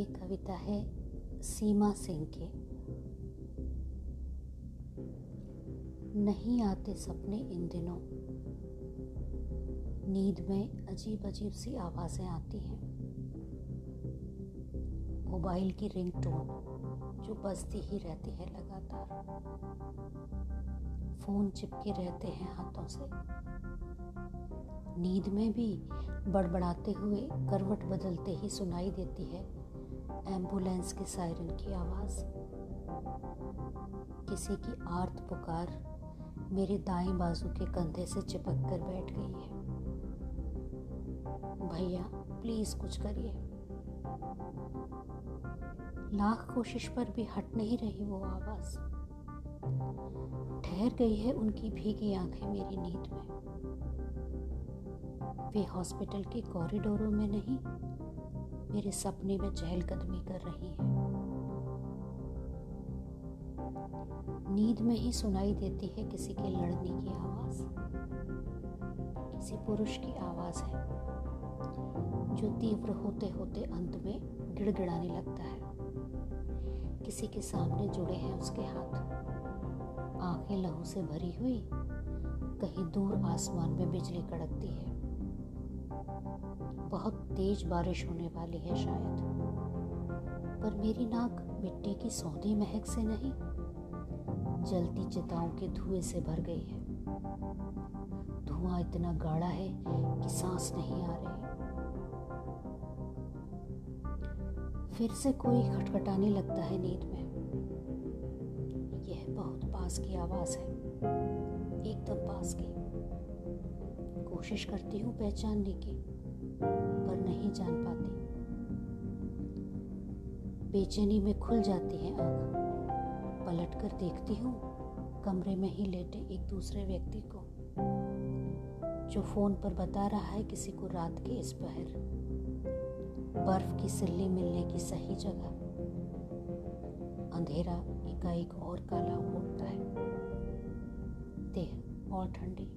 ये कविता है सीमा सिंह के। नहीं आते सपने इन दिनों। नींद में अजीब अजीब सी आवाज़ें आती हैं। मोबाइल की रिंगटोन जो बजती ही रहती है लगातार। फ़ोन चिपके रहते हैं हाथों से। नींद में भी बड़बड़ाते हुए करवट बदलते ही सुनाई देती है। एंबुलेंस के सायरन की आवाज़। किसी की आर्त पुकार मेरे दाएँ बाजू के कंधे से चिपक कर बैठ गई है। भैया प्लीज़ कुछ करिए। लाख कोशिश पर भी हट नहीं रही वो आवाज़। ठहर गई है उनकी भीगी आँखें मेरी नींद में। वे हॉस्पिटल के कॉरिडोरों में नहीं मेरे सपने में चहलकदमी कर रही है। नींद में ही सुनाई देती है किसी के लड़ने की आवाज़। किसी पुरुष की आवाज़ है, जो तीव्र होते होते अंत में गिड़गिड़ाने लगता है। किसी के सामने जुड़े हैं उसके हाथ। आँखें लहू से भरी हुई, कहीं दूर आसमान में बिजली कड़कती है। बहुत तेज बारिश होने वाली है शायद। पर मेरी नाक मिट्टी की सौंधी महक से नहीं, जलती चिताओं के धुएँ से भर गई है। धुआँ इतना गाढ़ा है कि सांस नहीं आ रही। फिर से कोई खटखटाने लगता है नींद में। यह बहुत पास की आवाज़ है, एकदम पास की। कोशिश करती हूँ पहचानने की। पर नहीं जान पाती। बेचैनी में खुल जाती है आँख। पलट कर देखती हूँ, कमरे में ही लेटे एक दूसरे व्यक्ति को, जो फ़ोन पर बता रहा है किसी को रात के इस पहर। बर्फ़ की सिल्ली मिलने की सही जगह। अंधेरा एकाएक और काला उठता है। देह और ठंडी।